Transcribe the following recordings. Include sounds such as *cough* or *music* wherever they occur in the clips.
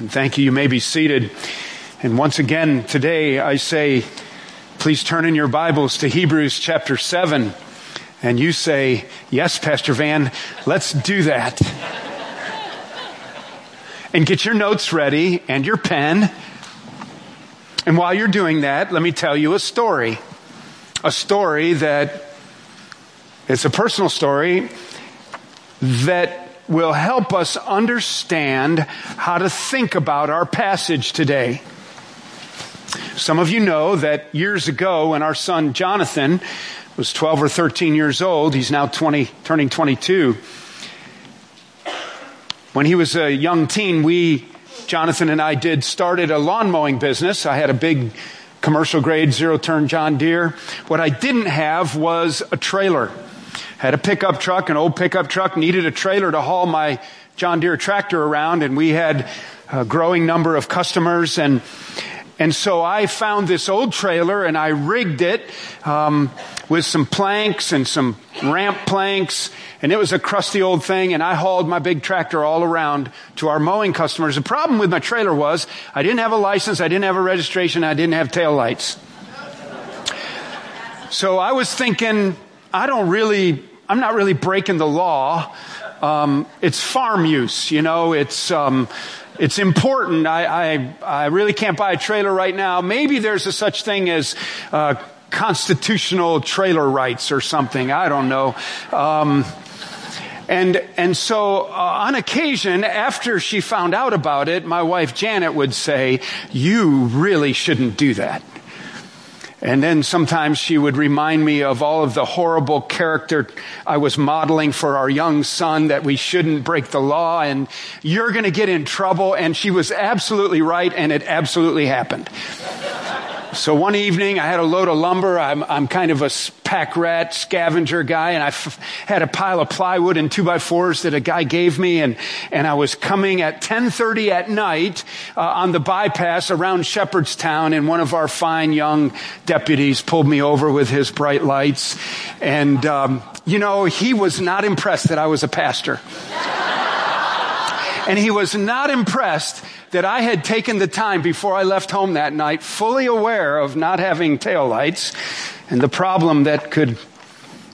And thank you. You may be seated. And once again, today I say, please turn in your Bibles to Hebrews chapter 7. And you say, yes, Pastor Van, let's do that. and get your notes ready and your pen. And while you're doing that, let me tell you a story. A story that it's a personal story that will help us understand how to think about our passage today. Some of you know that years ago when our son Jonathan was 12 or 13 years old, he's now 20, turning 22. When he was a young teen, we, Jonathan and I did, started a lawn mowing business. I had a big commercial grade zero turn John Deere. What I didn't have was a trailer had a pickup truck, an old pickup truck, needed a trailer to haul my John Deere tractor around, and we had a growing number of customers and and so I found this old trailer and I rigged it um, with some planks and some ramp planks, and it was a crusty old thing. And I hauled my big tractor all around to our mowing customers. The problem with my trailer was I didn't have a license, I didn't have a registration, I didn't have tail lights. So I was thinking, I don't really I'm not really breaking the law. Um, it's farm use, you know. It's um, it's important. I, I, I really can't buy a trailer right now. Maybe there's a such thing as uh, constitutional trailer rights or something. I don't know. Um, and and so uh, on occasion, after she found out about it, my wife Janet would say, "You really shouldn't do that." And then sometimes she would remind me of all of the horrible character I was modeling for our young son that we shouldn't break the law and you're going to get in trouble. And she was absolutely right and it absolutely happened. So one evening I had a load of lumber. I'm, I'm kind of a pack rat scavenger guy and I f- had a pile of plywood and two by fours that a guy gave me and, and I was coming at 1030 at night uh, on the bypass around Shepherdstown and one of our fine young deputies pulled me over with his bright lights and, um, you know, he was not impressed that I was a pastor. *laughs* and he was not impressed that I had taken the time before I left home that night, fully aware of not having taillights and the problem that could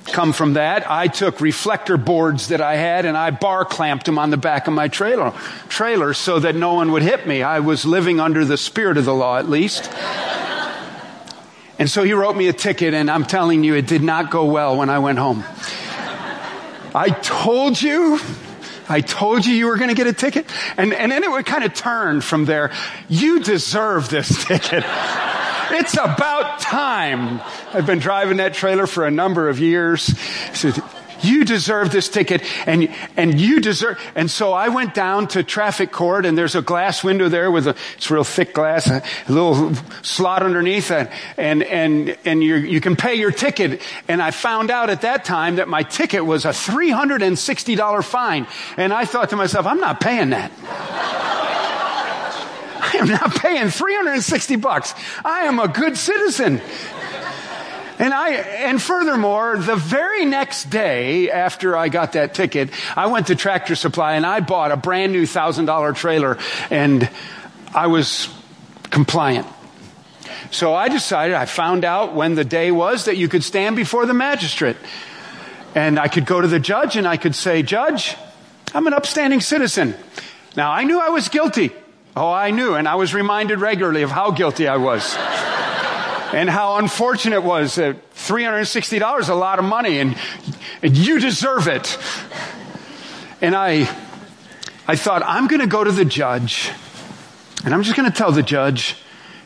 come from that. I took reflector boards that I had and I bar clamped them on the back of my trailer, trailer so that no one would hit me. I was living under the spirit of the law at least. And so he wrote me a ticket and I'm telling you, it did not go well when I went home. I told you I told you you were going to get a ticket. And, and then it would kind of turn from there. You deserve this *laughs* ticket. it's about time. I've been driving that trailer for a number of years. You deserve this ticket and, and you deserve, and so I went down to traffic court and there's a glass window there with a, it's real thick glass, a little slot underneath it and, and, and you you can pay your ticket. And I found out at that time that my ticket was a $360 fine. And I thought to myself, I'm not paying that. *laughs* I am not paying 360 bucks. I am a good citizen. And I, and furthermore, the very next day after I got that ticket, I went to Tractor Supply and I bought a brand new thousand dollar trailer and I was compliant. So I decided, I found out when the day was that you could stand before the magistrate. And I could go to the judge and I could say, Judge, I'm an upstanding citizen. Now I knew I was guilty. Oh, I knew. And I was reminded regularly of how guilty I was and how unfortunate it was that $360 is a lot of money and, and you deserve it. And I, I thought, I'm going to go to the judge and I'm just going to tell the judge,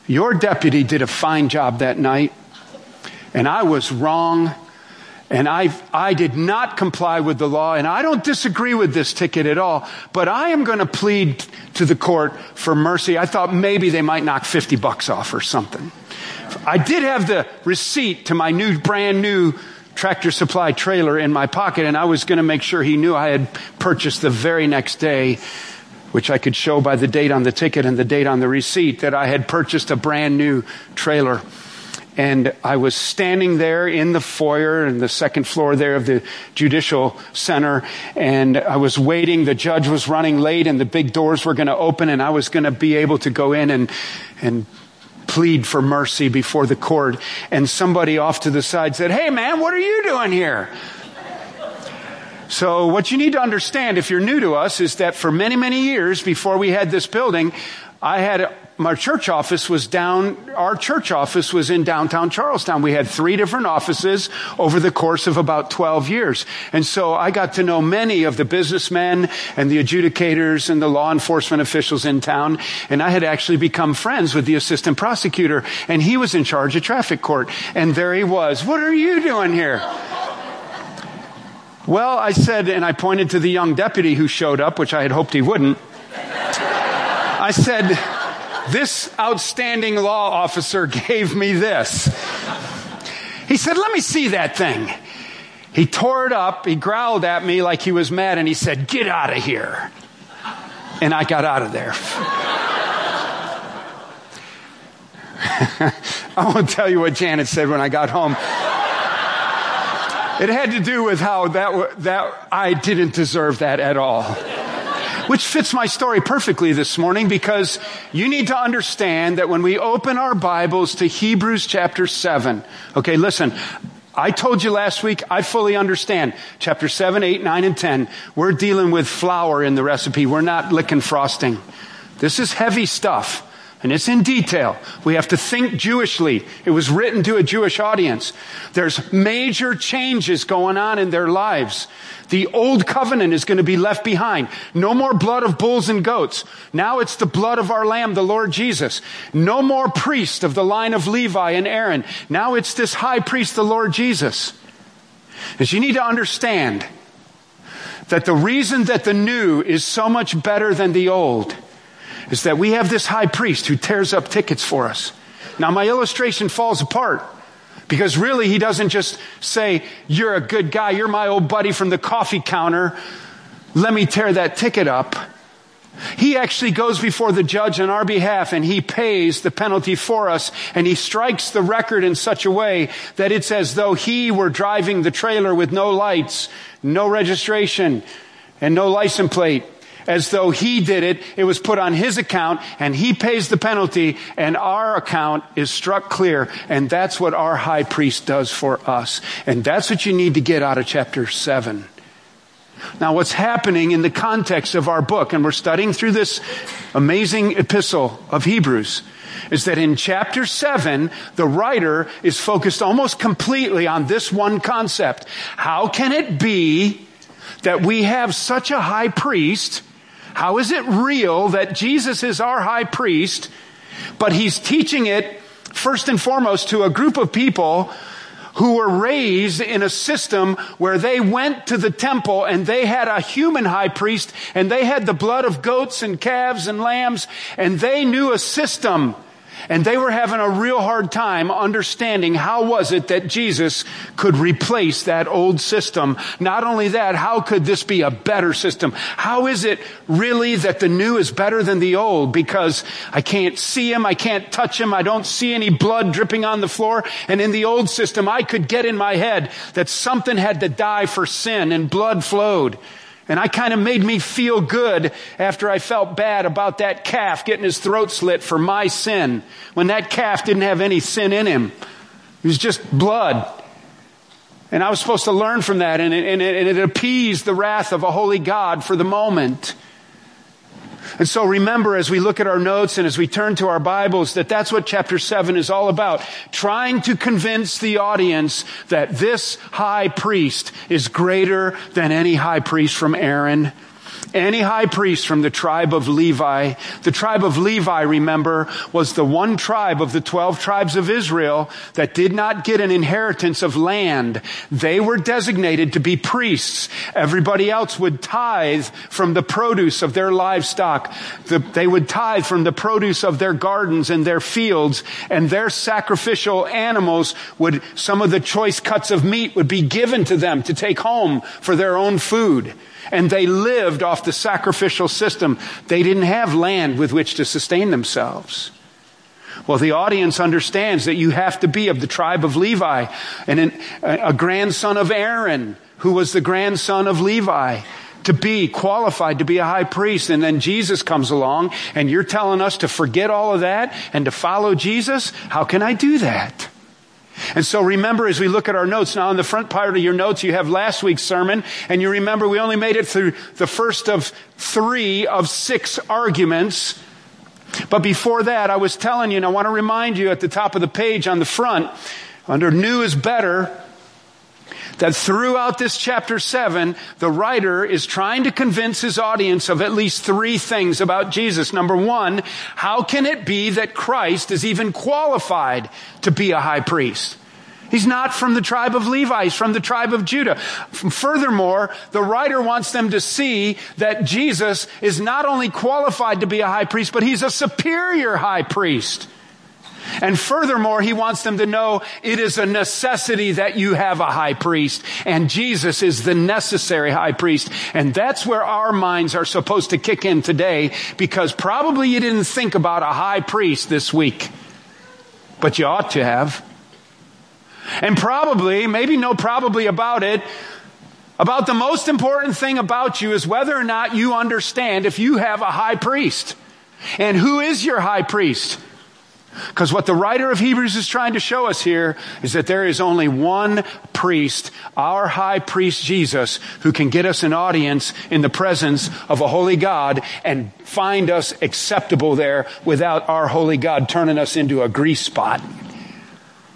your deputy did a fine job that night and I was wrong and I, I did not comply with the law, and I don't disagree with this ticket at all, but I am going to plead to the court for mercy. I thought maybe they might knock 50 bucks off or something. I did have the receipt to my new, brand new tractor supply trailer in my pocket, and I was going to make sure he knew I had purchased the very next day, which I could show by the date on the ticket and the date on the receipt, that I had purchased a brand new trailer. And I was standing there in the foyer in the second floor there of the judicial center and I was waiting. The judge was running late and the big doors were going to open and I was going to be able to go in and, and plead for mercy before the court. And somebody off to the side said, Hey man, what are you doing here? So what you need to understand if you're new to us is that for many, many years before we had this building, I had my church office was down, our church office was in downtown Charles Town. We had three different offices over the course of about 12 years. And so I got to know many of the businessmen and the adjudicators and the law enforcement officials in town. And I had actually become friends with the assistant prosecutor and he was in charge of traffic court. And there he was. What are you doing here? Well, I said, and I pointed to the young deputy who showed up, which I had hoped he wouldn't. I said, this outstanding law officer *laughs* gave me this. He said, Let me see that thing. He tore it up, he growled at me like he was mad, and he said, Get out of here. And I got out of there. *laughs* I won't tell you what Janet said when I got home. It had to do with how that, that I didn't deserve that at all which fits my story perfectly this morning because you need to understand that when we open our Bibles to Hebrews chapter 7, okay, listen, I told you last week, I fully understand. Chapter 7, 8, 9, and 10, we're dealing with flour in the recipe. We're not licking frosting. This is heavy stuff. And it's in detail. We have to think Jewishly. It was written to a Jewish audience. There's major changes going on in their lives. The old covenant is going to be left behind. No more blood of bulls and goats. Now it's the blood of our lamb, the Lord Jesus. No more priest of the line of Levi and Aaron. Now it's this high priest, the Lord Jesus. As you need to understand that the reason that the new is so much better than the old is that we have this high priest who tears up tickets for us. Now, my illustration falls apart because really he doesn't just say, You're a good guy, you're my old buddy from the coffee counter, let me tear that ticket up. He actually goes before the judge on our behalf and he pays the penalty for us and he strikes the record in such a way that it's as though he were driving the trailer with no lights, no registration, and no license plate as though he did it. It was put on his account and he pays the penalty and our account is struck clear. And that's what our high priest does for us. And that's what you need to get out of chapter seven. Now, what's happening in the context of our book, and we're studying through this amazing epistle of Hebrews, is that in chapter 7, the writer is focused almost completely on this one concept. How can it be that we have such a high priest how is it real that Jesus is our high priest, but he's teaching it first and foremost to a group of people who were raised in a system where they went to the temple and they had a human high priest and they had the blood of goats and calves and lambs and they knew a system and they were having a real hard time understanding how was it that Jesus could replace that old system. Not only that, how could this be a better system? How is it really that the new is better than the old? Because I can't see him, I can't touch him, I don't see any blood dripping on the floor. And in the old system, I could get in my head that something had to die for sin and blood flowed. And I kind of made me feel good after I felt bad about that calf getting his throat slit for my sin when that calf didn't have any sin in him. It was just blood. And I was supposed to learn from that and it, and it, and it appeased the wrath of a holy God for the moment. And so remember as we look at our notes and as we turn to our Bibles that that's what chapter 7 is all about. Trying to convince the audience that this high priest is greater than any high priest from Aaron any high priest from the tribe of Levi. The tribe of Levi, remember, was the one tribe of the 12 tribes of Israel that did not get an inheritance of land. They were designated to be priests. Everybody else would tithe from the produce of their livestock. The, they would tithe from the produce of their gardens and their fields and their sacrificial animals would, some of the choice cuts of meat would be given to them to take home for their own food and they lived off the sacrificial system. They didn't have land with which to sustain themselves. Well, the audience understands that you have to be of the tribe of Levi and an, a grandson of Aaron, who was the grandson of Levi to be qualified to be a high priest. And then Jesus comes along and you're telling us to forget all of that and to follow Jesus? How can I do that? And so remember as we look at our notes, now on the front part of your notes you have last week's sermon, and you remember we only made it through the first of three of six arguments. But before that, I was telling you, and I want to remind you at the top of the page on the front, under new is better, that throughout this chapter 7, the writer is trying to convince his audience of at least three things about Jesus. Number one, how can it be that Christ is even qualified to be a high priest? He's not from the tribe of Levi. He's from the tribe of Judah. Furthermore, the writer wants them to see that Jesus is not only qualified to be a high priest, but he's a superior high priest. And furthermore, he wants them to know it is a necessity that you have a high priest. And Jesus is the necessary high priest. And that's where our minds are supposed to kick in today because probably you didn't think about a high priest this week. But you ought to have. And probably, maybe no probably about it, about the most important thing about you is whether or not you understand if you have a high priest. And who is your high priest? Because what the writer of Hebrews is trying to show us here is that there is only one priest, our high priest Jesus, who can get us an audience in the presence of a holy God and find us acceptable there without our holy God turning us into a grease spot.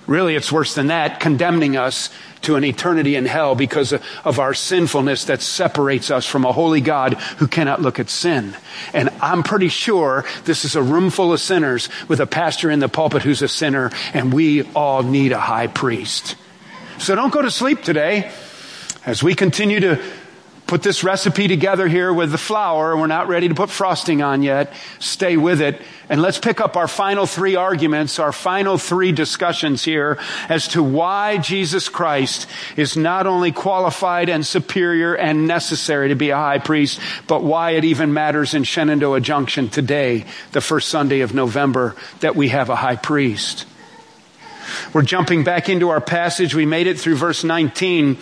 Really, it's worse than that, condemning us to an eternity in hell because of our sinfulness that separates us from a holy God who cannot look at sin. And I'm pretty sure this is a room full of sinners with a pastor in the pulpit who's a sinner, and we all need a high priest. So don't go to sleep today as we continue to put this recipe together here with the flour. We're not ready to put frosting on yet. Stay with it. And let's pick up our final three arguments, our final three discussions here as to why Jesus Christ is not only qualified and superior and necessary to be a high priest, but why it even matters in Shenandoah Junction today, the first Sunday of November, that we have a high priest. We're jumping back into our passage. We made it through verse 19.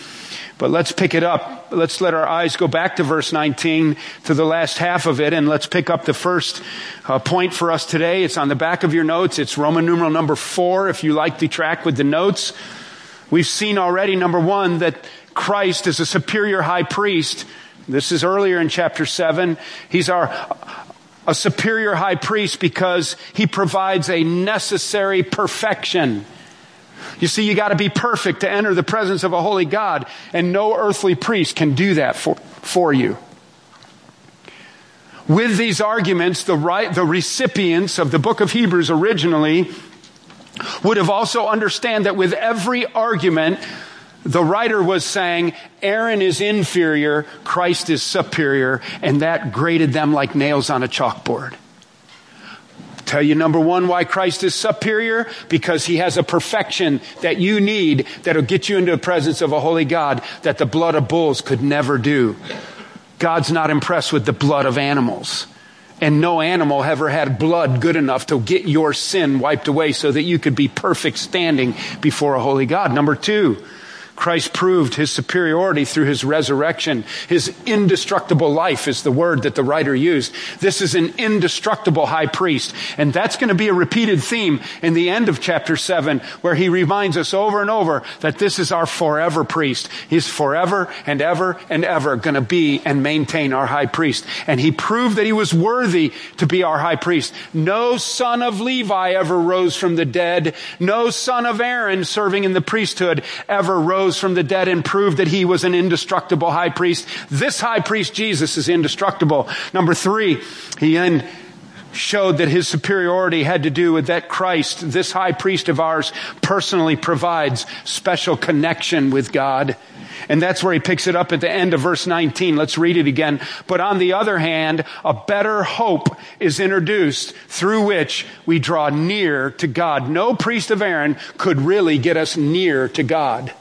But let's pick it up. Let's let our eyes go back to verse 19 to the last half of it and let's pick up the first uh, point for us today. It's on the back of your notes. It's Roman numeral number four if you like to track with the notes. We've seen already, number one, that Christ is a superior high priest. This is earlier in chapter seven. He's our, a superior high priest because he provides a necessary perfection. You see, you got to be perfect to enter the presence of a holy God, and no earthly priest can do that for, for you. With these arguments, the, right, the recipients of the book of Hebrews originally would have also understand that with every argument, the writer was saying Aaron is inferior, Christ is superior, and that grated them like nails on a chalkboard. Tell you number one why Christ is superior because he has a perfection that you need that'll get you into the presence of a holy God that the blood of bulls could never do. God's not impressed with the blood of animals. And no animal ever had blood good enough to get your sin wiped away so that you could be perfect standing before a holy God. Number two, Christ proved his superiority through his resurrection. His indestructible life is the word that the writer used. This is an indestructible high priest. And that's going to be a repeated theme in the end of chapter 7, where he reminds us over and over that this is our forever priest. He's forever and ever and ever going to be and maintain our high priest. And he proved that he was worthy to be our high priest. No son of Levi ever rose from the dead. No son of Aaron serving in the priesthood ever rose rose from the dead and proved that he was an indestructible high priest. This high priest, Jesus, is indestructible. Number three, he then showed that his superiority had to do with that Christ, this high priest of ours, personally provides special connection with God. And that's where he picks it up at the end of verse 19. Let's read it again. But on the other hand, a better hope is introduced through which we draw near to God. No priest of Aaron could really get us near to God.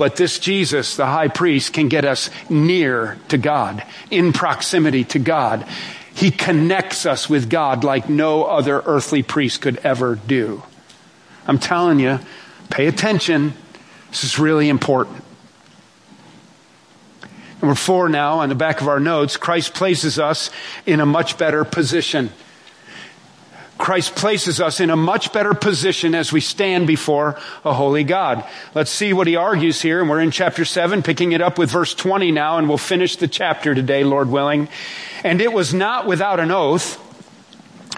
But this Jesus, the high priest, can get us near to God, in proximity to God. He connects us with God like no other earthly priest could ever do. I'm telling you, pay attention. This is really important. Number four now, on the back of our notes, Christ places us in a much better position. Christ places us in a much better position as we stand before a holy God. Let's see what he argues here. And we're in chapter 7, picking it up with verse 20 now, and we'll finish the chapter today, Lord willing. And it was not without an oath.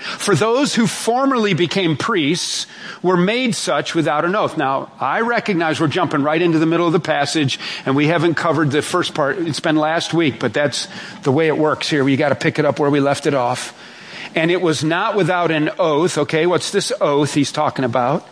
For those who formerly became priests were made such without an oath. Now, I recognize we're jumping right into the middle of the passage and we haven't covered the first part. It's been last week, but that's the way it works here. We got to pick it up where we left it off. And it was not without an oath. Okay, what's this oath he's talking about?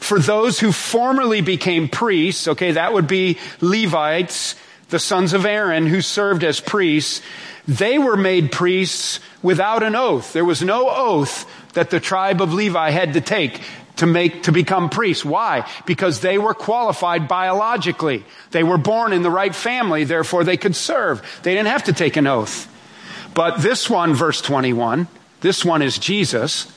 For those who formerly became priests, okay, that would be Levites, the sons of Aaron who served as priests. They were made priests without an oath. There was no oath that the tribe of Levi had to take to make, to become priests. Why? Because they were qualified biologically. They were born in the right family, therefore they could serve. They didn't have to take an oath. But this one, verse 21, this one is Jesus.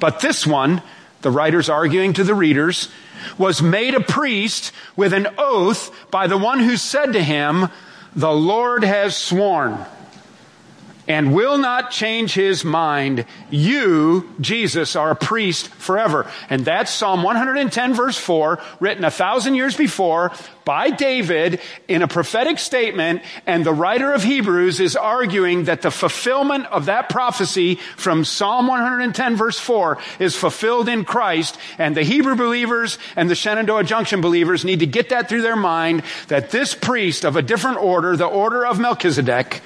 But this one, the writer's arguing to the readers, was made a priest with an oath by the one who said to him, the Lord has sworn and will not change his mind. You, Jesus, are a priest forever. And that's Psalm 110 verse 4, written a thousand years before by David in a prophetic statement. And the writer of Hebrews is arguing that the fulfillment of that prophecy from Psalm 110 verse 4 is fulfilled in Christ. And the Hebrew believers and the Shenandoah Junction believers need to get that through their mind that this priest of a different order, the order of Melchizedek,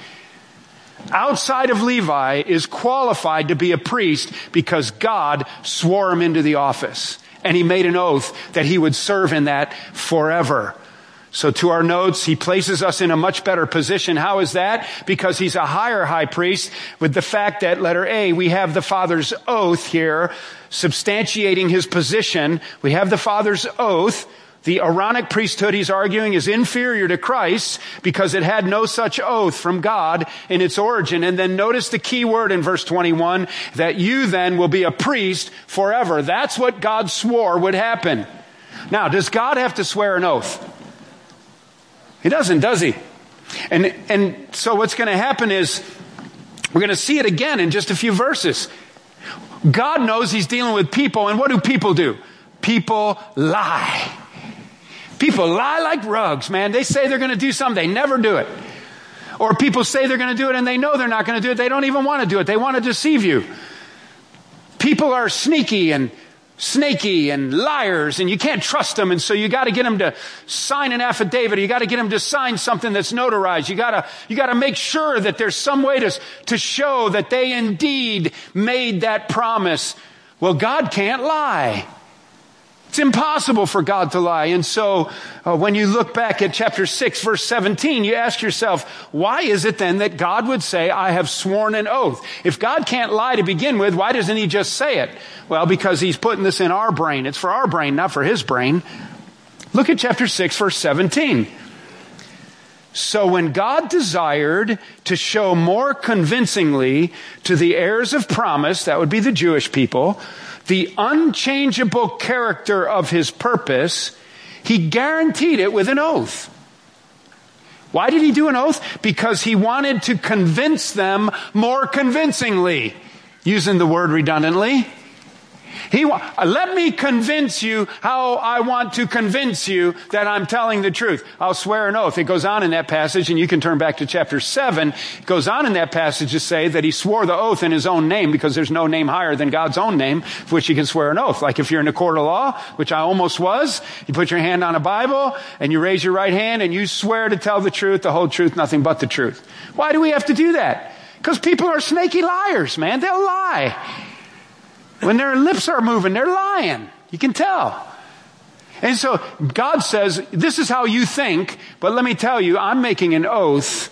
outside of Levi is qualified to be a priest because God swore him into the office. And he made an oath that he would serve in that forever. So to our notes, he places us in a much better position. How is that? Because he's a higher high priest with the fact that letter A, we have the Father's oath here, substantiating his position. We have the Father's oath the Aaronic priesthood, he's arguing, is inferior to Christ because it had no such oath from God in its origin. And then notice the key word in verse 21 that you then will be a priest forever. That's what God swore would happen. Now, does God have to swear an oath? He doesn't, does he? And, and so what's going to happen is we're going to see it again in just a few verses. God knows he's dealing with people, and what do people do? People lie. People lie like rugs, man. They say they're going to do something, they never do it. Or people say they're going to do it and they know they're not going to do it. They don't even want to do it. They want to deceive you. People are sneaky and snaky and liars and you can't trust them. And so you got to get them to sign an affidavit. You got to get them to sign something that's notarized. You got to, you got to make sure that there's some way to, to show that they indeed made that promise. Well, God can't lie. It's impossible for God to lie. And so uh, when you look back at chapter 6 verse 17, you ask yourself, why is it then that God would say, I have sworn an oath? If God can't lie to begin with, why doesn't he just say it? Well, because he's putting this in our brain. It's for our brain, not for his brain. Look at chapter 6 verse 17. So when God desired to show more convincingly to the heirs of promise, that would be the Jewish people, the unchangeable character of his purpose, he guaranteed it with an oath. Why did he do an oath? Because he wanted to convince them more convincingly, using the word redundantly. He, let me convince you how I want to convince you that I'm telling the truth. I'll swear an oath. It goes on in that passage, and you can turn back to chapter 7. It goes on in that passage to say that he swore the oath in his own name because there's no name higher than God's own name for which you can swear an oath. Like if you're in a court of law, which I almost was, you put your hand on a Bible and you raise your right hand and you swear to tell the truth, the whole truth, nothing but the truth. Why do we have to do that? Because people are snaky liars, man. They'll lie. When their lips are moving, they're lying. You can tell. And so God says, this is how you think, but let me tell you, I'm making an oath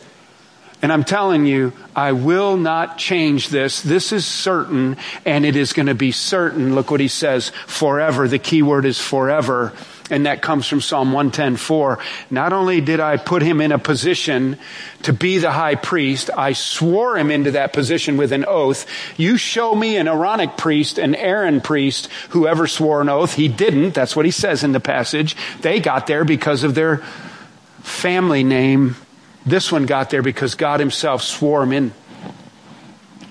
and I'm telling you, I will not change this. This is certain, and it is going to be certain. Look what he says forever. The key word is forever. And that comes from Psalm 110:4. Not only did I put him in a position to be the high priest, I swore him into that position with an oath. You show me an Aaronic priest, an Aaron priest, who ever swore an oath. He didn't. That's what he says in the passage. They got there because of their family name. This one got there because God himself swore him in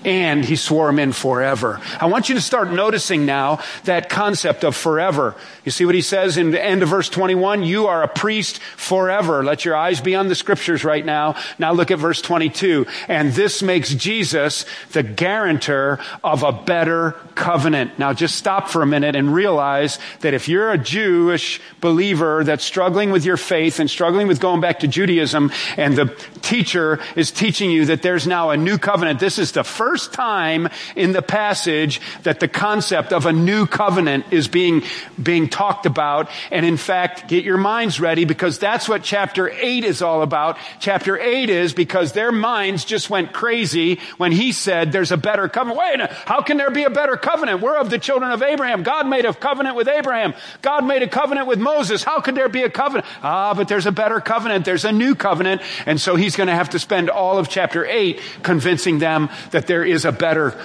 and he swore him in forever. I want you to start noticing now that concept of forever. You see what he says in the end of verse 21? You are a priest forever. Let your eyes be on the scriptures right now. Now look at verse 22. And this makes Jesus the guarantor of a better covenant. Now just stop for a minute and realize that if you're a Jewish believer that's struggling with your faith and struggling with going back to Judaism and the teacher is teaching you that there's now a new covenant, this is the first first time in the passage that the concept of a new covenant is being, being talked about. And in fact, get your minds ready because that's what chapter 8 is all about. Chapter 8 is because their minds just went crazy when he said there's a better covenant. Wait, how can there be a better covenant? We're of the children of Abraham. God made a covenant with Abraham. God made a covenant with Moses. How could there be a covenant? Ah, but there's a better covenant. There's a new covenant. And so he's going to have to spend all of chapter 8 convincing them that there is a better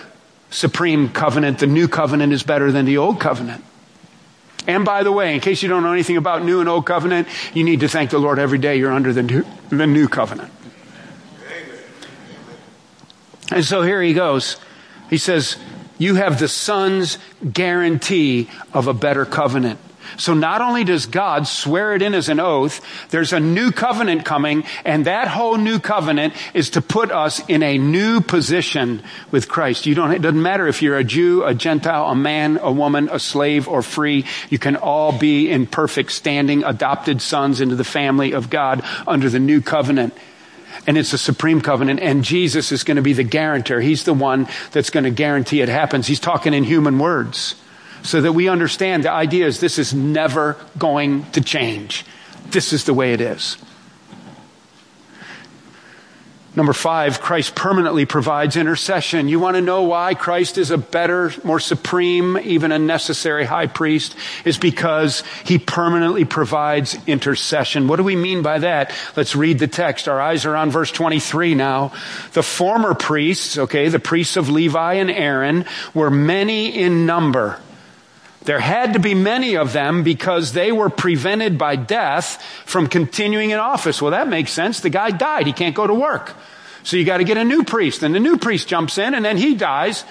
supreme covenant. The new covenant is better than the old covenant. And by the way, in case you don't know anything about new and old covenant, you need to thank the Lord every day you're under the new, the new covenant. And so here he goes. He says, You have the Son's guarantee of a better covenant. So not only does God swear it in as an oath, there's a new covenant coming, and that whole new covenant is to put us in a new position with Christ. You don't, it doesn't matter if you're a Jew, a Gentile, a man, a woman, a slave, or free. You can all be in perfect standing, adopted sons into the family of God under the new covenant. And it's a supreme covenant, and Jesus is going to be the guarantor. He's the one that's going to guarantee it happens. He's talking in human words so that we understand the idea is this is never going to change. This is the way it is. Number five, Christ permanently provides intercession. You want to know why Christ is a better, more supreme, even a necessary high priest? Is because he permanently provides intercession. What do we mean by that? Let's read the text. Our eyes are on verse 23 now. The former priests, okay, the priests of Levi and Aaron, were many in number. There had to be many of them because they were prevented by death from continuing in office. Well, that makes sense. The guy died. He can't go to work. So you got to get a new priest. And the new priest jumps in and then he dies.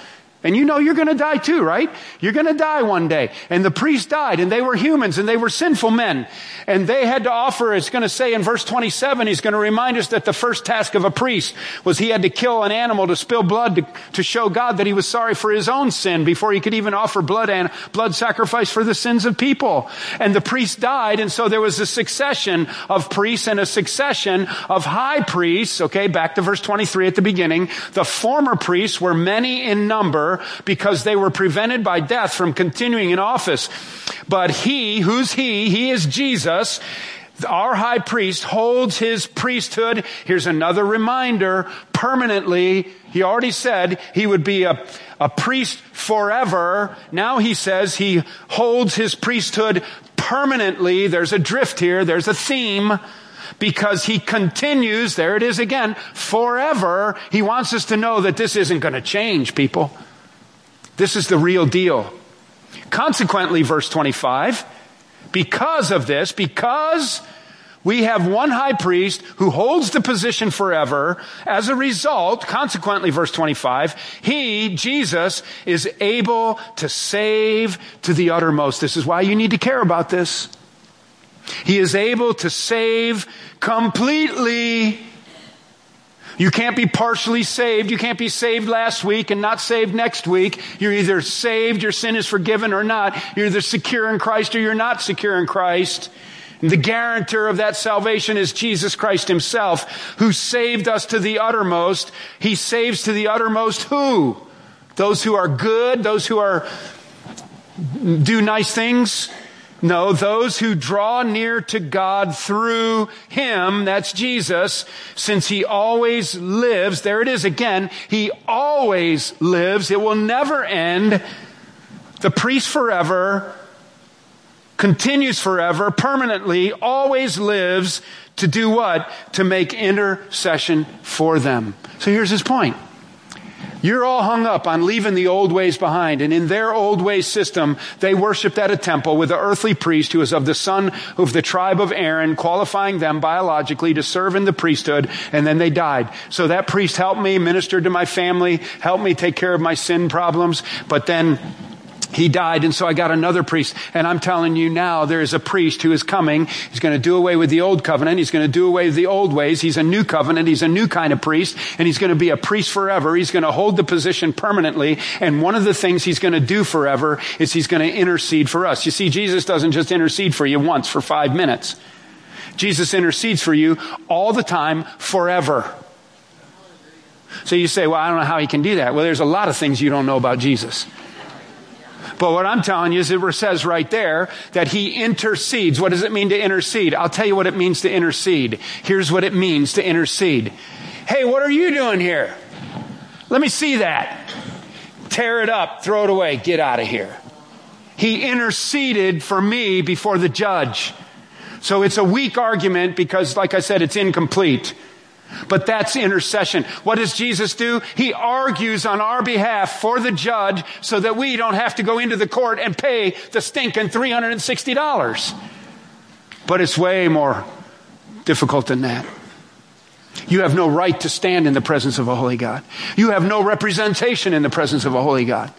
And you know you're going to die too, right? You're going to die one day. And the priest died and they were humans and they were sinful men. And they had to offer, it's going to say in verse 27, he's going to remind us that the first task of a priest was he had to kill an animal to spill blood to, to show God that he was sorry for his own sin before he could even offer blood and blood sacrifice for the sins of people. And the priest died. And so there was a succession of priests and a succession of high priests. Okay. Back to verse 23 at the beginning. The former priests were many in number because they were prevented by death from continuing in office. But he, who's he? He is Jesus. Our high priest holds his priesthood. Here's another reminder permanently. He already said he would be a, a priest forever. Now he says he holds his priesthood permanently. There's a drift here. There's a theme because he continues, there it is again, forever. He wants us to know that this isn't going to change, people. This is the real deal. Consequently, verse 25, because of this, because we have one high priest who holds the position forever. As a result, consequently, verse 25, he, Jesus, is able to save to the uttermost. This is why you need to care about this. He is able to save completely you can't be partially saved. You can't be saved last week and not saved next week. You're either saved, your sin is forgiven or not. You're either secure in Christ or you're not secure in Christ. And the guarantor of that salvation is Jesus Christ himself, who saved us to the uttermost. He saves to the uttermost who? Those who are good, those who are do nice things, no, those who draw near to God through Him, that's Jesus, since He always lives, there it is again, He always lives, it will never end. The priest forever, continues forever, permanently, always lives to do what? To make intercession for them. So here's his point. You're all hung up on leaving the old ways behind. And in their old ways system, they worshiped at a temple with an earthly priest who was of the son of the tribe of Aaron, qualifying them biologically to serve in the priesthood. And then they died. So that priest helped me, ministered to my family, helped me take care of my sin problems. But then he died, and so I got another priest. And I'm telling you now, there is a priest who is coming. He's going to do away with the old covenant. He's going to do away with the old ways. He's a new covenant. He's a new kind of priest, and he's going to be a priest forever. He's going to hold the position permanently. And one of the things he's going to do forever is he's going to intercede for us. You see, Jesus doesn't just intercede for you once for five minutes. Jesus intercedes for you all the time, forever. So you say, well, I don't know how he can do that. Well, there's a lot of things you don't know about Jesus. But what I'm telling you is it says right there that he intercedes. What does it mean to intercede? I'll tell you what it means to intercede. Here's what it means to intercede. Hey, what are you doing here? Let me see that. Tear it up, throw it away, get out of here. He interceded for me before the judge. So it's a weak argument because, like I said, it's incomplete. But that's intercession. What does Jesus do? He argues on our behalf for the judge so that we don't have to go into the court and pay the stinking $360. But it's way more difficult than that. You have no right to stand in the presence of a holy God. You have no representation in the presence of a holy God.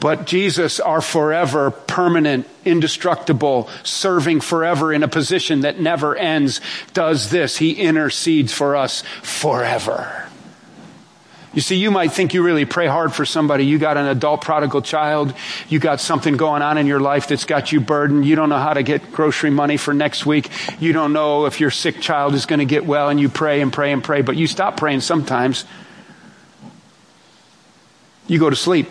But Jesus, our forever, permanent, indestructible, serving forever in a position that never ends, does this. He intercedes for us forever. You see, you might think you really pray hard for somebody. You got an adult prodigal child. You got something going on in your life that's got you burdened. You don't know how to get grocery money for next week. You don't know if your sick child is going to get well and you pray and pray and pray, but you stop praying sometimes. You go to sleep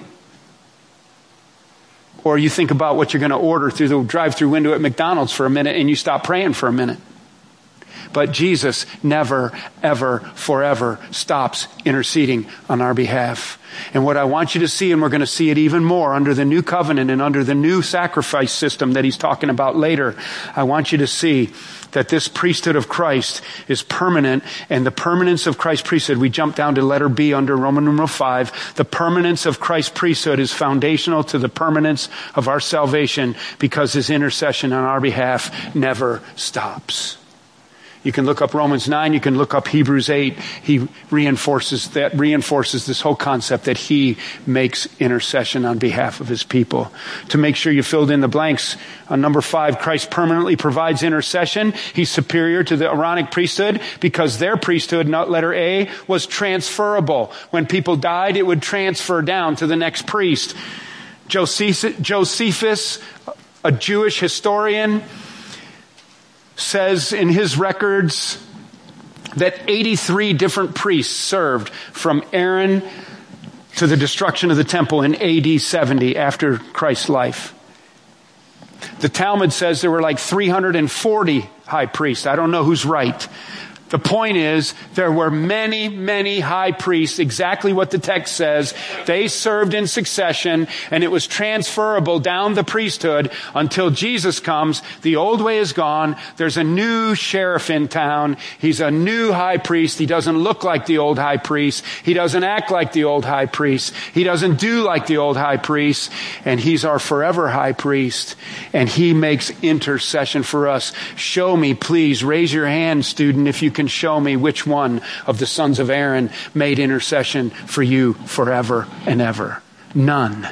or you think about what you're going to order through the drive through window at McDonald's for a minute and you stop praying for a minute. But Jesus never, ever, forever stops interceding on our behalf. And what I want you to see, and we're going to see it even more under the new covenant and under the new sacrifice system that he's talking about later, I want you to see that this priesthood of Christ is permanent and the permanence of Christ's priesthood, we jump down to letter B under Roman numeral 5. The permanence of Christ's priesthood is foundational to the permanence of our salvation because his intercession on our behalf never stops. You can look up Romans 9, you can look up Hebrews 8. He reinforces that, reinforces this whole concept that he makes intercession on behalf of his people. To make sure you filled in the blanks, on number five, Christ permanently provides intercession. He's superior to the Aaronic priesthood because their priesthood, not letter A, was transferable. When people died, it would transfer down to the next priest. Josephus, a Jewish historian, says in his records that 83 different priests served from Aaron to the destruction of the temple in AD 70 after Christ's life. The Talmud says there were like 340 high priests. I don't know who's right. The point is, there were many, many high priests, exactly what the text says. They served in succession, and it was transferable down the priesthood until Jesus comes. The old way is gone. There's a new sheriff in town. He's a new high priest. He doesn't look like the old high priest. He doesn't act like the old high priest. He doesn't do like the old high priest. And he's our forever high priest. And he makes intercession for us. Show me, please. Raise your hand, student, if you can show me which one of the sons of Aaron made intercession for you forever and ever? None.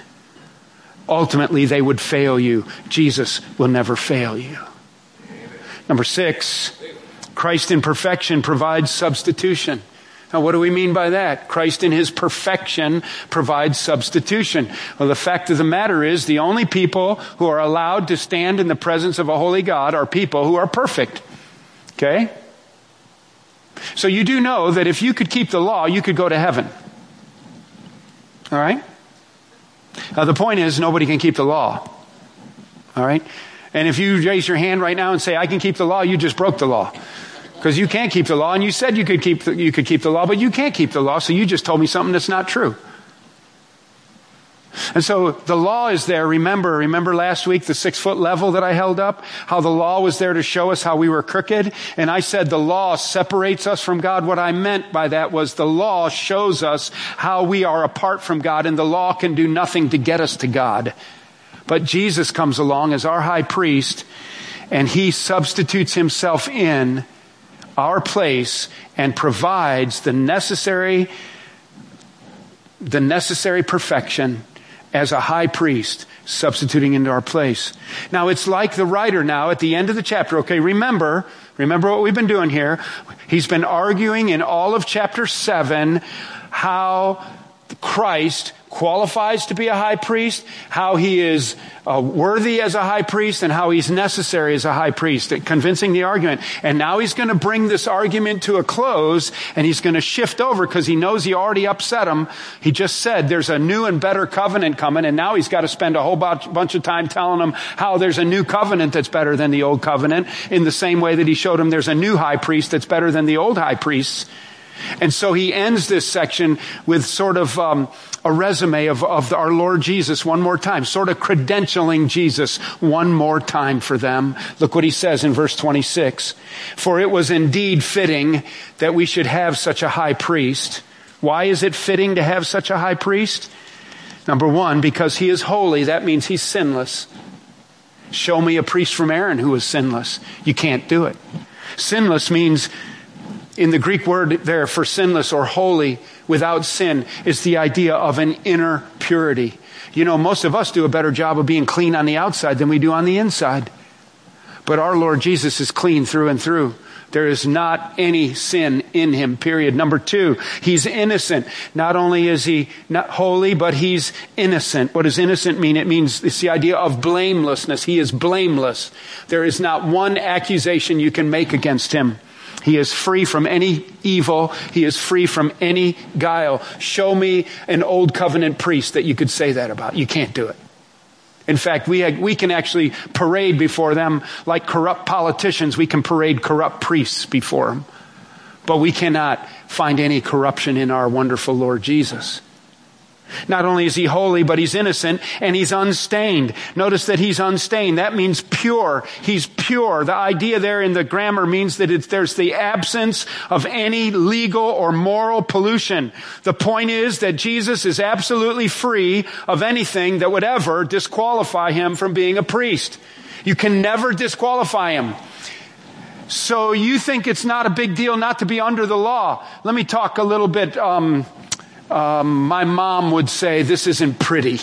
Ultimately, they would fail you. Jesus will never fail you. Number six, Christ in perfection provides substitution. Now, what do we mean by that? Christ in his perfection provides substitution. Well, the fact of the matter is the only people who are allowed to stand in the presence of a holy God are people who are perfect. Okay? So you do know that if you could keep the law, you could go to heaven. All right? Now, the point is, nobody can keep the law. All right? And if you raise your hand right now and say, I can keep the law, you just broke the law. Because you can't keep the law, and you said you could keep the, you could keep the law, but you can't keep the law, so you just told me something that's not true. And so the law is there. Remember, remember last week the six foot level that I held up? How the law was there to show us how we were crooked? And I said the law separates us from God. What I meant by that was the law shows us how we are apart from God and the law can do nothing to get us to God. But Jesus comes along as our high priest and he substitutes himself in our place and provides the necessary the necessary perfection as a high priest substituting into our place. Now it's like the writer now at the end of the chapter. Okay, remember, remember what we've been doing here. He's been arguing in all of chapter 7 how Christ qualifies to be a high priest, how he is uh, worthy as a high priest, and how he's necessary as a high priest, convincing the argument. And now he's going to bring this argument to a close, and he's going to shift over because he knows he already upset him. He just said there's a new and better covenant coming, and now he's got to spend a whole bunch of time telling them how there's a new covenant that's better than the old covenant, in the same way that he showed him there's a new high priest that's better than the old high priests. And so he ends this section with sort of um, a resume of, of our Lord Jesus one more time, sort of credentialing Jesus one more time for them. Look what he says in verse 26. For it was indeed fitting that we should have such a high priest. Why is it fitting to have such a high priest? Number one, because he is holy. That means he's sinless. Show me a priest from Aaron who is sinless. You can't do it. Sinless means in the Greek word there for sinless or holy without sin is the idea of an inner purity. You know, most of us do a better job of being clean on the outside than we do on the inside. But our Lord Jesus is clean through and through. There is not any sin in him, period. Number two, he's innocent. Not only is he not holy, but he's innocent. What does innocent mean? It means it's the idea of blamelessness. He is blameless. There is not one accusation you can make against him. He is free from any evil. He is free from any guile. Show me an old covenant priest that you could say that about. You can't do it. In fact, we, we can actually parade before them like corrupt politicians. We can parade corrupt priests before them. But we cannot find any corruption in our wonderful Lord Jesus. Not only is he holy, but he's innocent and he's unstained. Notice that he's unstained. That means pure. He's pure. The idea there in the grammar means that there's the absence of any legal or moral pollution. The point is that Jesus is absolutely free of anything that would ever disqualify him from being a priest. You can never disqualify him. So you think it's not a big deal not to be under the law. Let me talk a little bit, um, um, my mom would say, This isn't pretty.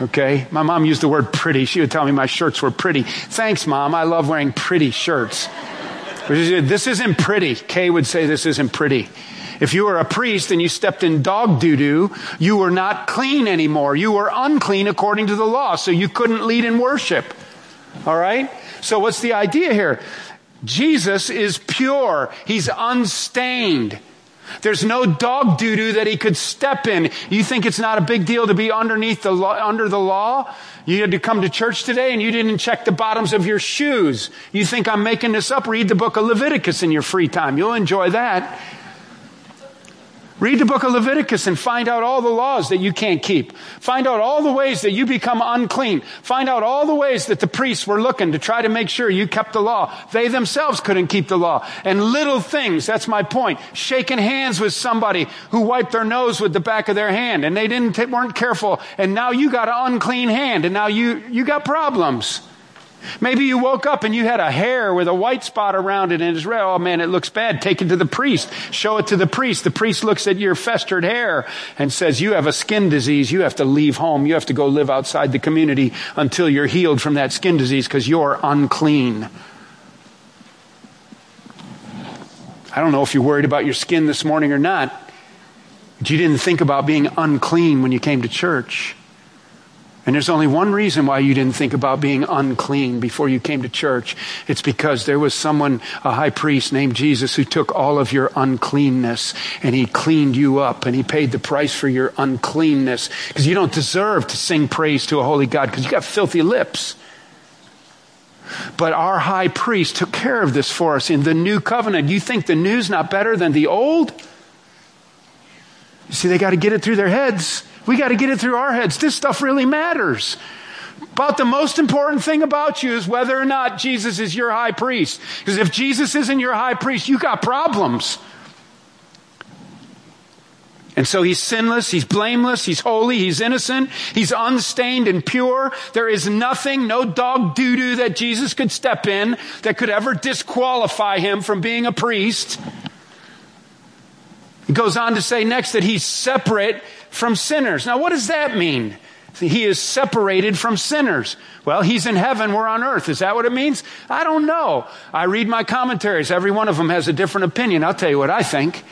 Okay? My mom used the word pretty. She would tell me my shirts were pretty. Thanks, mom. I love wearing pretty shirts. This isn't pretty. Kay would say, This isn't pretty. If you were a priest and you stepped in dog doo doo, you were not clean anymore. You were unclean according to the law, so you couldn't lead in worship. All right? So what's the idea here? Jesus is pure. He's unstained. There's no dog doo doo that he could step in. You think it's not a big deal to be underneath the law, under the law? You had to come to church today and you didn't check the bottoms of your shoes. You think I'm making this up? Read the book of Leviticus in your free time. You'll enjoy that. Read the book of Leviticus and find out all the laws that you can't keep. Find out all the ways that you become unclean. Find out all the ways that the priests were looking to try to make sure you kept the law. They themselves couldn't keep the law. And little things, that's my point. Shaking hands with somebody who wiped their nose with the back of their hand and they didn't, weren't careful. And now you got an unclean hand and now you, you got problems. Maybe you woke up and you had a hair with a white spot around it and it's red. Oh man, it looks bad. Take it to the priest. Show it to the priest. The priest looks at your festered hair and says, you have a skin disease. You have to leave home. You have to go live outside the community until you're healed from that skin disease because you're unclean. I don't know if you're worried about your skin this morning or not, but you didn't think about being unclean when you came to church. And there's only one reason why you didn't think about being unclean before you came to church. It's because there was someone, a high priest named Jesus, who took all of your uncleanness and he cleaned you up and he paid the price for your uncleanness. Because you don't deserve to sing praise to a holy God because you got filthy lips. But our high priest took care of this for us in the new covenant. You think the new's not better than the old? You see, they got to get it through their heads. We got to get it through our heads. This stuff really matters. But the most important thing about you is whether or not Jesus is your high priest. Because if Jesus isn't your high priest, you got problems. And so he's sinless, he's blameless, he's holy, he's innocent, he's unstained and pure. There is nothing, no dog doo doo that Jesus could step in that could ever disqualify him from being a priest. He goes on to say next that he's separate from sinners. Now, what does that mean? He is separated from sinners. Well, he's in heaven, we're on earth. Is that what it means? I don't know. I read my commentaries. Every one of them has a different opinion. I'll tell you what I think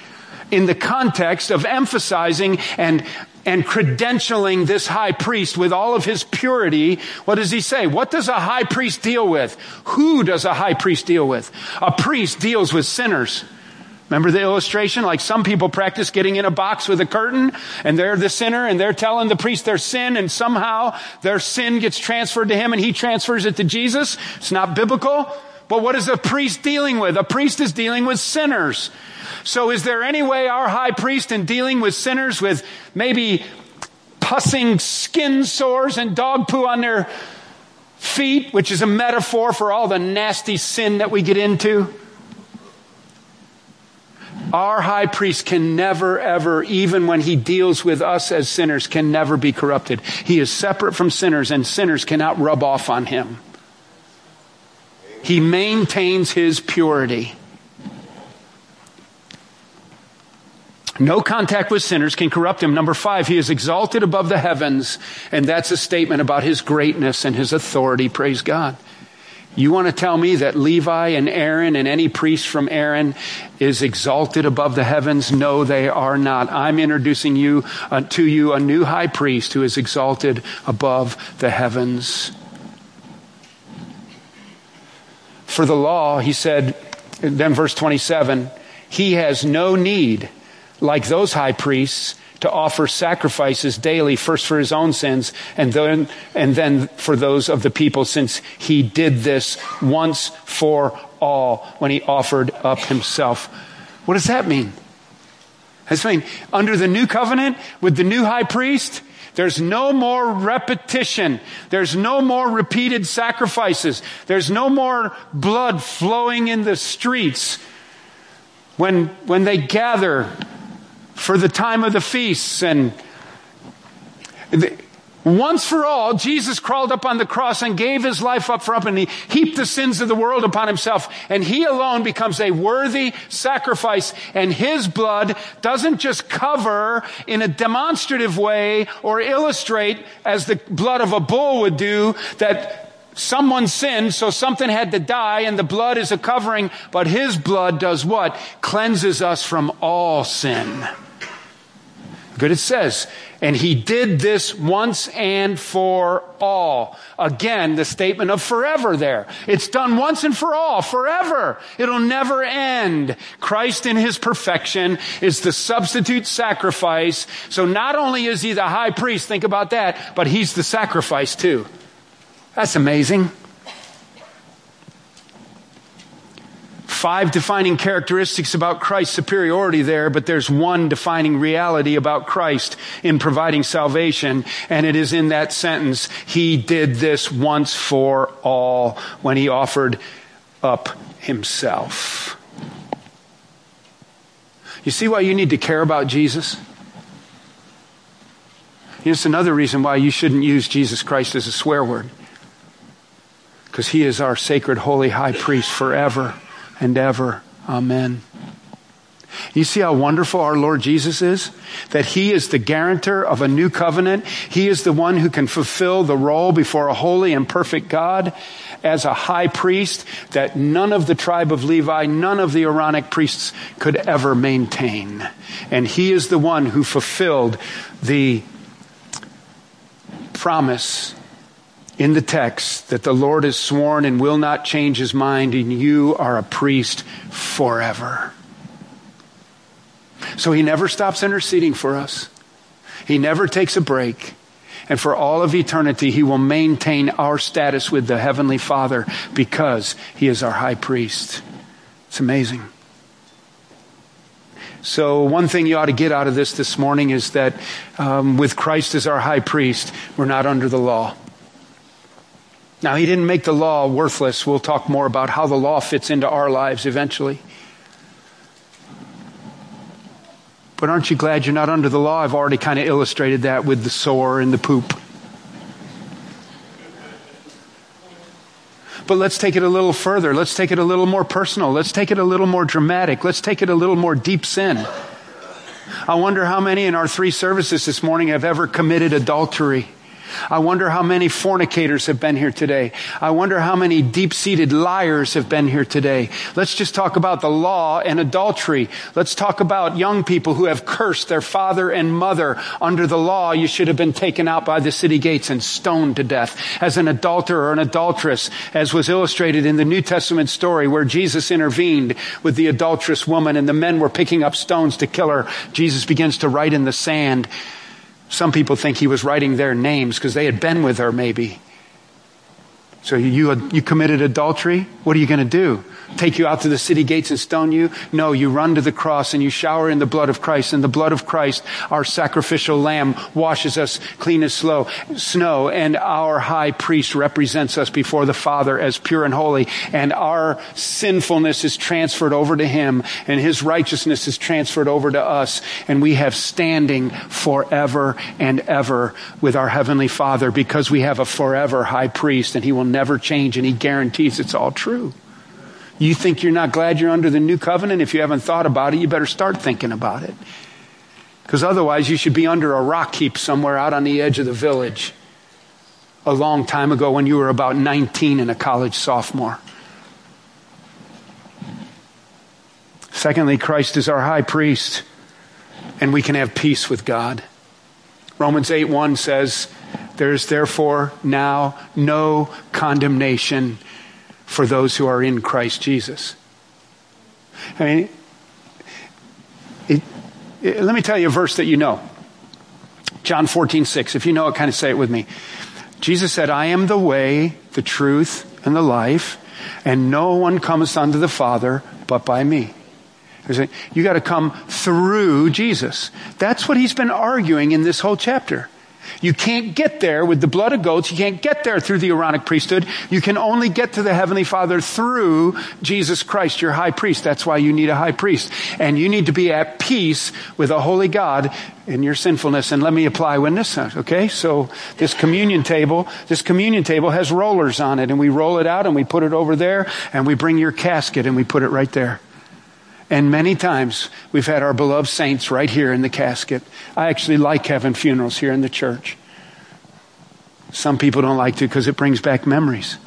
in the context of emphasizing and and credentialing this high priest with all of his purity, what does he say? What does a high priest deal with? Who does a high priest deal with? A priest deals with sinners. Remember the illustration? Like some people practice getting in a box with a curtain and they're the sinner and they're telling the priest their sin and somehow their sin gets transferred to him and he transfers it to Jesus. It's not biblical. But what is a priest dealing with? A priest is dealing with sinners. So is there any way our high priest in dealing with sinners with maybe pussing skin sores and dog poo on their feet, which is a metaphor for all the nasty sin that we get into? Our high priest can never, ever, even when he deals with us as sinners, can never be corrupted. He is separate from sinners, and sinners cannot rub off on him. He maintains his purity. No contact with sinners can corrupt him. Number five, he is exalted above the heavens. And that's a statement about his greatness and his authority. Praise God. You want to tell me that Levi and Aaron and any priest from Aaron is exalted above the heavens? No, they are not. I'm introducing you uh, to you a new high priest who is exalted above the heavens. For the law, he said, then verse 27, he has no need like those high priests to offer sacrifices daily, first for his own sins and then, and then for those of the people, since he did this once for all when he offered up himself. What does that mean? That's mean under the new covenant with the new high priest, there's no more repetition. There's no more repeated sacrifices. There's no more blood flowing in the streets. When, when they gather for the time of the feasts and once for all, Jesus crawled up on the cross and gave his life up for up and he heaped the sins of the world upon himself. And he alone becomes a worthy sacrifice. And his blood doesn't just cover in a demonstrative way or illustrate as the blood of a bull would do that someone sinned, so something had to die and the blood is a covering, but his blood does what? Cleanses us from all sin. Good, it says, and he did this once and for all. Again, the statement of forever there. It's done once and for all, forever. It'll never end. Christ in his perfection is the substitute sacrifice. So not only is he the high priest, think about that, but he's the sacrifice too. That's amazing. Five defining characteristics about Christ's superiority there, but there's one defining reality about Christ in providing salvation, and it is in that sentence, He did this once for all when He offered up Himself. You see why you need to care about Jesus? Here's another reason why you shouldn't use Jesus Christ as a swear word. Because he is our sacred, holy high priest forever and ever. Amen. You see how wonderful our Lord Jesus is? That He is the guarantor of a new covenant. He is the one who can fulfill the role before a holy and perfect God as a high priest that none of the tribe of Levi, none of the Aaronic priests could ever maintain. And He is the one who fulfilled the promise in the text that the Lord has sworn and will not change his mind, and you are a priest forever. So he never stops interceding for us, he never takes a break. And for all of eternity, he will maintain our status with the Heavenly Father because he is our high priest. It's amazing. So, one thing you ought to get out of this this morning is that um, with Christ as our high priest, we're not under the law. Now, he didn't make the law worthless. We'll talk more about how the law fits into our lives eventually. But aren't you glad you're not under the law? I've already kind of illustrated that with the sore and the poop. But let's take it a little further. Let's take it a little more personal. Let's take it a little more dramatic. Let's take it a little more deep sin. I wonder how many in our three services this morning have ever committed adultery. I wonder how many fornicators have been here today. I wonder how many deep seated liars have been here today. Let's just talk about the law and adultery. Let's talk about young people who have cursed their father and mother. Under the law, you should have been taken out by the city gates and stoned to death as an adulterer or an adulteress, as was illustrated in the New Testament story where Jesus intervened with the adulterous woman and the men were picking up stones to kill her. Jesus begins to write in the sand some people think he was writing their names because they had been with her, maybe. So you, you committed adultery? What are you going to do? take you out to the city gates and stone you? No, you run to the cross and you shower in the blood of Christ. And the blood of Christ, our sacrificial lamb, washes us clean as slow, snow. And our high priest represents us before the Father as pure and holy. And our sinfulness is transferred over to him and his righteousness is transferred over to us. And we have standing forever and ever with our heavenly Father because we have a forever high priest and he will never change and he guarantees it's all true. You think you're not glad you're under the new covenant? If you haven't thought about it, you better start thinking about it. Because otherwise, you should be under a rock heap somewhere out on the edge of the village a long time ago when you were about 19 and a college sophomore. Secondly, Christ is our high priest, and we can have peace with God. Romans 8 1 says, There is therefore now no condemnation for those who are in Christ Jesus. I mean, it, it, let me tell you a verse that you know. John 14, 6. If you know it, kind of say it with me. Jesus said, I am the way, the truth, and the life, and no one comes unto the Father but by me. You got to come through Jesus. That's what he's been arguing in this whole chapter. You can't get there with the blood of goats. You can't get there through the Aaronic priesthood. You can only get to the Heavenly Father through Jesus Christ, your high priest. That's why you need a high priest. And you need to be at peace with a holy God in your sinfulness. And let me apply when this, okay? So this communion table, this communion table has rollers on it and we roll it out and we put it over there and we bring your casket and we put it right there. And many times we've had our beloved saints right here in the casket. I actually like having funerals here in the church. Some people don't like to because it brings back memories.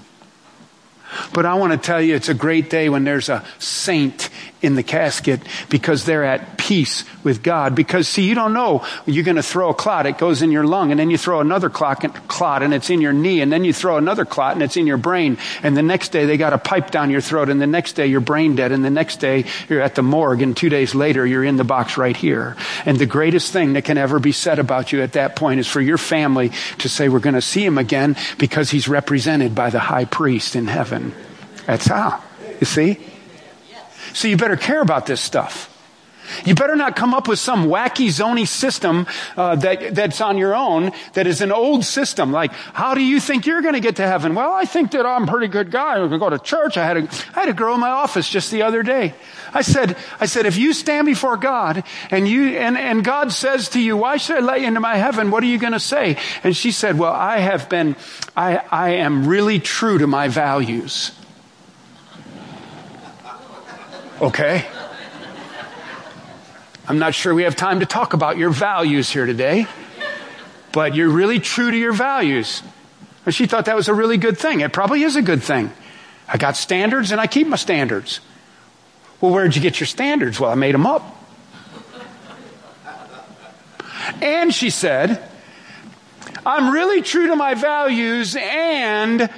But I want to tell you, it's a great day when there's a saint in the casket because they're at peace with God. Because see, you don't know you're going to throw a clot, it goes in your lung, and then you throw another clot, and it's in your knee, and then you throw another clot and it's in your brain, and the next day they got a pipe down your throat, and the next day you're brain dead, and the next day you're at the morgue, and two days later you're in the box right here. And the greatest thing that can ever be said about you at that point is for your family to say, we're going to see him again because he's represented by the high priest in heaven. That's how. You see? So you better care about this stuff. You better not come up with some wacky zony system uh, that that's on your own that is an old system. Like, how do you think you're going to get to heaven? Well, I think that I'm a pretty good guy. I'm going to go to church. I had a I had a girl in my office just the other day. I said, I said, if you stand before God and you and and God says to you, "Why should I let you into my heaven?" What are you going to say? And she said, "Well, I have been, I I am really true to my values." Okay? I'm not sure we have time to talk about your values here today, but you're really true to your values. And she thought that was a really good thing. It probably is a good thing. I got standards and I keep my standards. Well, where'd you get your standards? Well, I made them up. And she said, I'm really true to my values and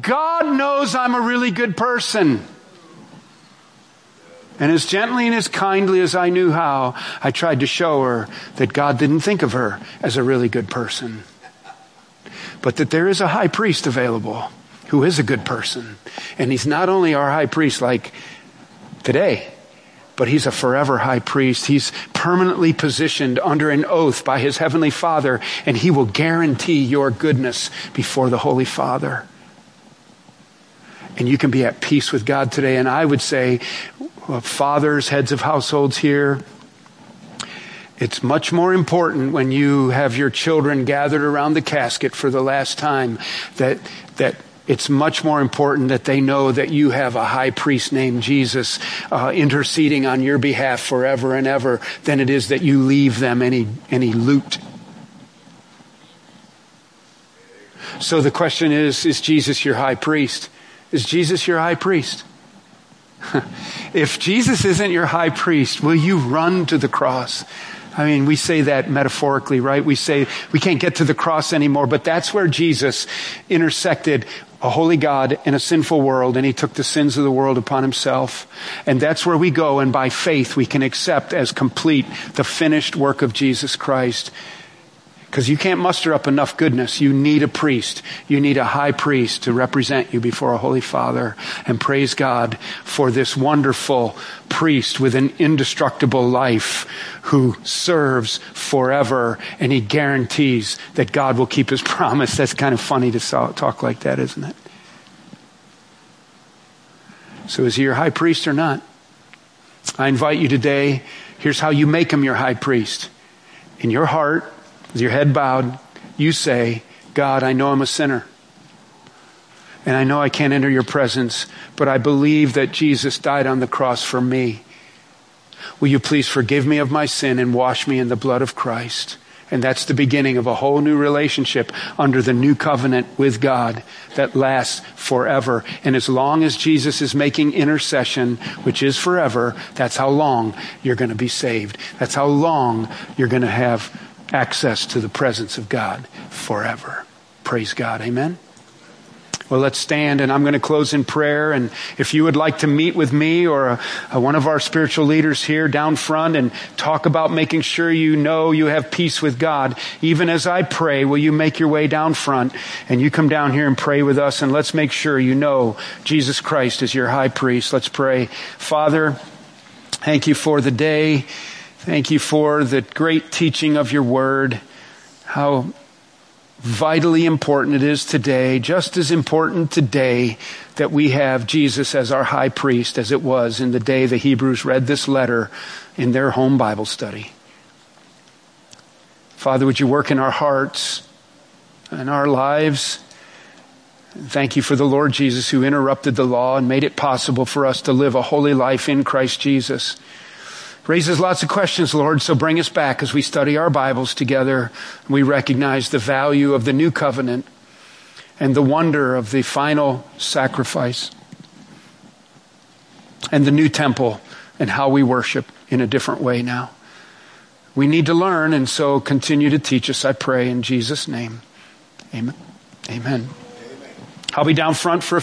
God knows I'm a really good person. And as gently and as kindly as I knew how, I tried to show her that God didn't think of her as a really good person, but that there is a high priest available who is a good person. And he's not only our high priest like today, but he's a forever high priest. He's permanently positioned under an oath by his heavenly Father, and he will guarantee your goodness before the Holy Father. And you can be at peace with God today. And I would say, fathers, heads of households here, it's much more important when you have your children gathered around the casket for the last time that, that it's much more important that they know that you have a high priest named Jesus uh, interceding on your behalf forever and ever than it is that you leave them any, any loot. So the question is Is Jesus your high priest? Is Jesus your high priest? *laughs* if Jesus isn't your high priest, will you run to the cross? I mean, we say that metaphorically, right? We say we can't get to the cross anymore, but that's where Jesus intersected a holy God in a sinful world, and he took the sins of the world upon himself. And that's where we go, and by faith we can accept as complete the finished work of Jesus Christ. Because you can't muster up enough goodness. You need a priest. You need a high priest to represent you before a holy father. And praise God for this wonderful priest with an indestructible life who serves forever and he guarantees that God will keep his *laughs* promise. That's kind of funny to talk like that, isn't it? So is he your high priest or not? I invite you today. Here's how you make him your high priest. In your heart, with your head bowed, you say, God, I know I'm a sinner. And I know I can't enter your presence, but I believe that Jesus died on the cross for me. Will you please forgive me of my sin and wash me in the blood of Christ? And that's the beginning of a whole new relationship under the new covenant with God that lasts forever. And as long as Jesus is making intercession, which is forever, that's how long you're going to be saved. That's how long you're going to have access to the presence of God forever. Praise God. Amen. Well, let's stand and I'm going to close in prayer. And if you would like to meet with me or a, a, one of our spiritual leaders here down front and talk about making sure you know you have peace with God, even as I pray, will you make your way down front and you come down here and pray with us and let's make sure you know Jesus Christ is your high priest. Let's pray. Father, thank you for the day. Thank you for the great teaching of your word, how vitally important it is today, just as important today that we have Jesus as our high priest as it was in the day the Hebrews read this letter in their home Bible study. Father, would you work in our hearts and our lives? Thank you for the Lord Jesus who interrupted the law and made it possible for us to live a holy life in Christ Jesus raises lots of questions, Lord, so bring us back as we study our Bibles together. We recognize the value of the new covenant and the wonder of the final sacrifice and the new temple and how we worship in a different way now. We need to learn, and so continue to teach us, I pray, in Jesus' name. Amen. Amen. I'll be down front for a